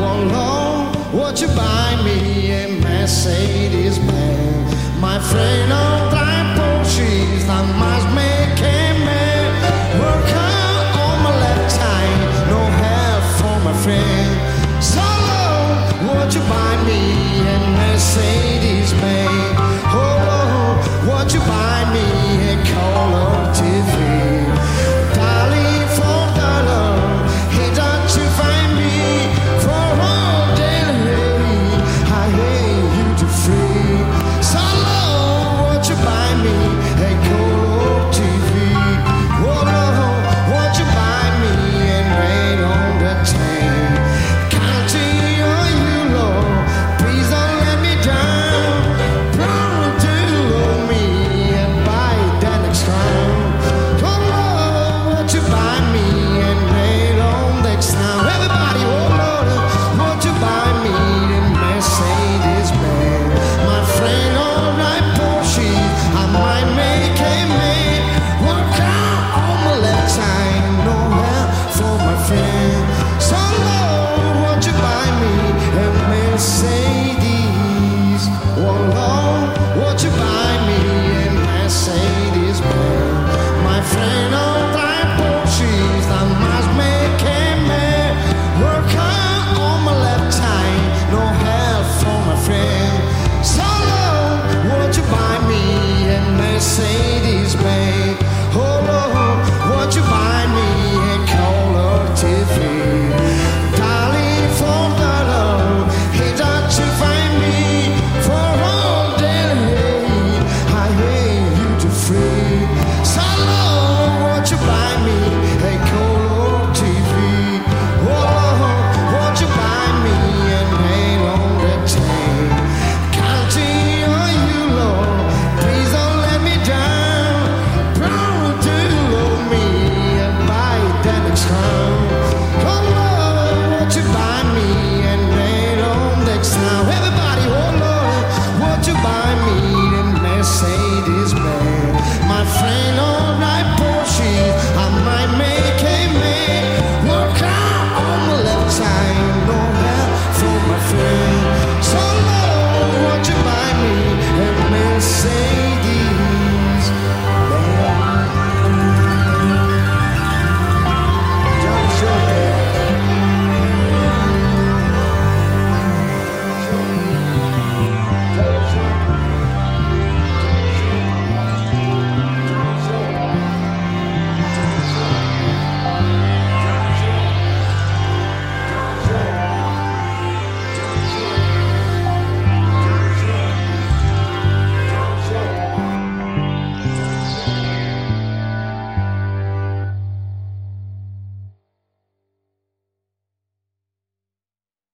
One love, would you buy me a Mercedes Benz? My friend, all time poetry's that must make a man work out on my left time. No help for my friend. So long, would you buy me a Mercedes Benz? Oh, oh, oh would you buy?